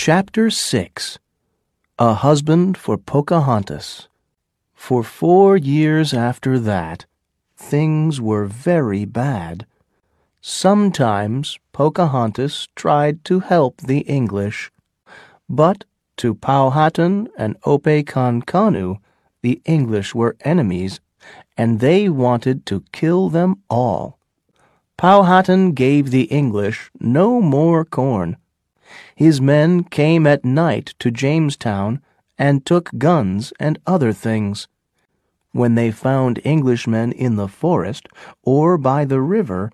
Chapter 6 A Husband for Pocahontas. For four years after that, things were very bad. Sometimes Pocahontas tried to help the English, but to Powhatan and Opekankanu, the English were enemies, and they wanted to kill them all. Powhatan gave the English no more corn. His men came at night to Jamestown and took guns and other things. When they found Englishmen in the forest or by the river,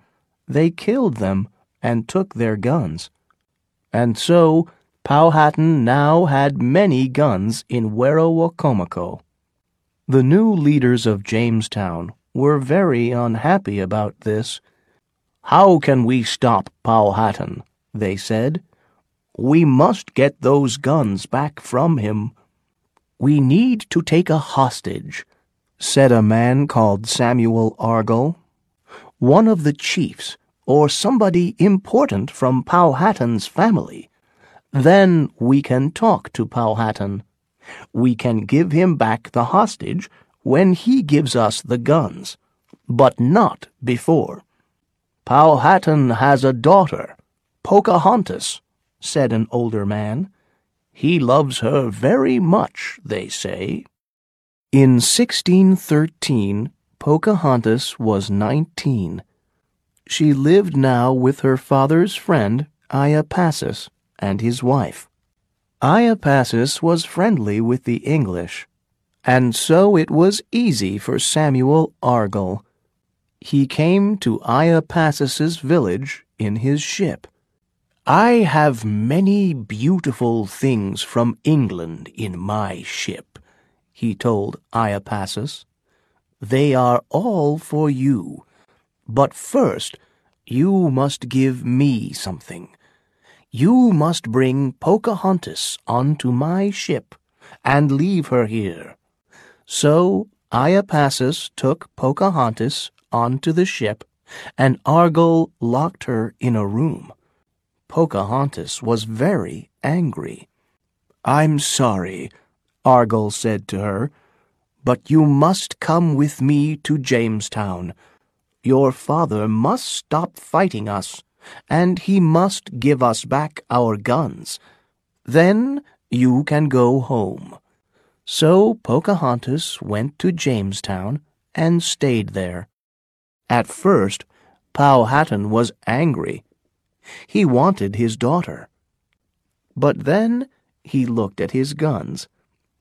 they killed them and took their guns. And so Powhatan now had many guns in Werowocomoco. The new leaders of Jamestown were very unhappy about this. How can we stop Powhatan? they said. We must get those guns back from him. We need to take a hostage, said a man called Samuel Argall, one of the chiefs, or somebody important from Powhatan's family. Then we can talk to Powhatan. We can give him back the hostage when he gives us the guns, but not before. Powhatan has a daughter, Pocahontas said an older man. He loves her very much, they say. In 1613, Pocahontas was nineteen. She lived now with her father's friend, Iapassus, and his wife. Iapassus was friendly with the English, and so it was easy for Samuel Argall. He came to Iapassus's village in his ship. I have many beautiful things from England in my ship, he told Iapassus. They are all for you. But first, you must give me something. You must bring Pocahontas onto my ship and leave her here. So Iapassus took Pocahontas onto the ship, and Argall locked her in a room. Pocahontas was very angry. I'm sorry, Argall said to her, but you must come with me to Jamestown. Your father must stop fighting us, and he must give us back our guns. Then you can go home. So Pocahontas went to Jamestown and stayed there. At first, Powhatan was angry he wanted his daughter. But then he looked at his guns,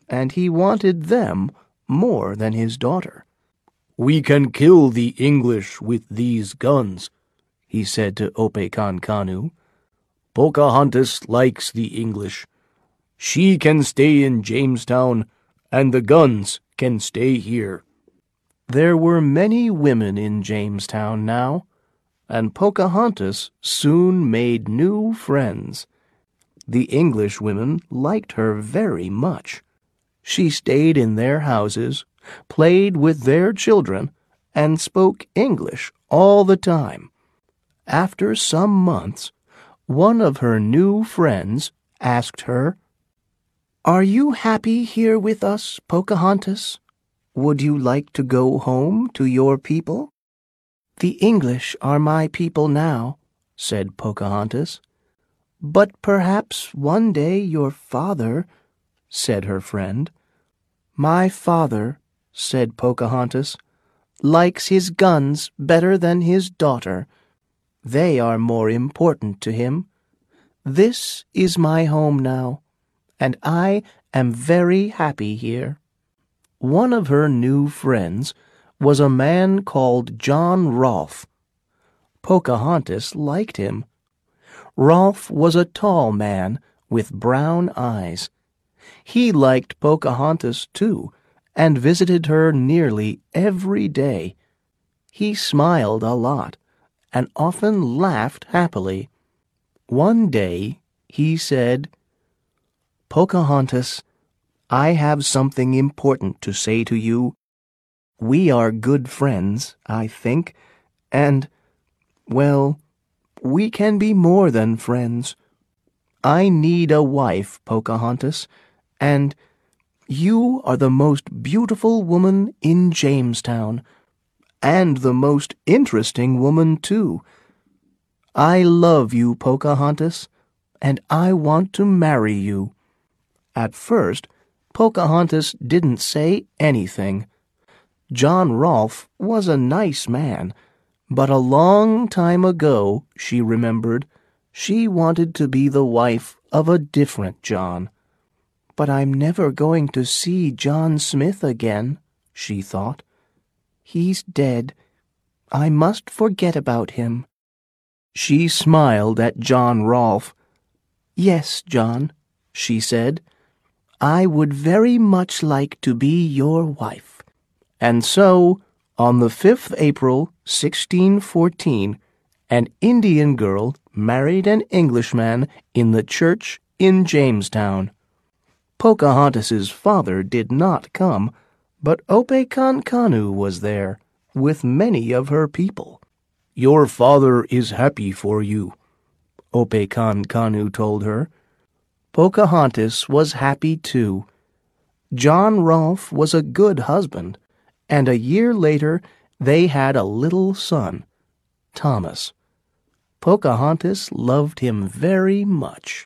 and he wanted them more than his daughter. We can kill the English with these guns, he said to Opekankanu. Pocahontas likes the English. She can stay in Jamestown, and the guns can stay here. There were many women in Jamestown now and Pocahontas soon made new friends. The English women liked her very much. She stayed in their houses, played with their children, and spoke English all the time. After some months, one of her new friends asked her, Are you happy here with us, Pocahontas? Would you like to go home to your people? The English are my people now, said Pocahontas. But perhaps one day your father, said her friend. My father, said Pocahontas, likes his guns better than his daughter. They are more important to him. This is my home now, and I am very happy here. One of her new friends was a man called John Rolfe. Pocahontas liked him. Rolfe was a tall man with brown eyes. He liked Pocahontas, too, and visited her nearly every day. He smiled a lot and often laughed happily. One day he said, Pocahontas, I have something important to say to you we are good friends, I think, and, well, we can be more than friends. I need a wife, Pocahontas, and you are the most beautiful woman in Jamestown, and the most interesting woman, too. I love you, Pocahontas, and I want to marry you. At first, Pocahontas didn't say anything. John Rolfe was a nice man, but a long time ago, she remembered, she wanted to be the wife of a different John. But I'm never going to see John Smith again, she thought. He's dead. I must forget about him. She smiled at John Rolfe. Yes, John, she said. I would very much like to be your wife. And so, on the 5th April, 1614, an Indian girl married an Englishman in the church in Jamestown. Pocahontas's father did not come, but Opekankanu was there, with many of her people. Your father is happy for you, Opekankanu told her. Pocahontas was happy too. John Rolfe was a good husband, and a year later they had a little son, Thomas. Pocahontas loved him very much.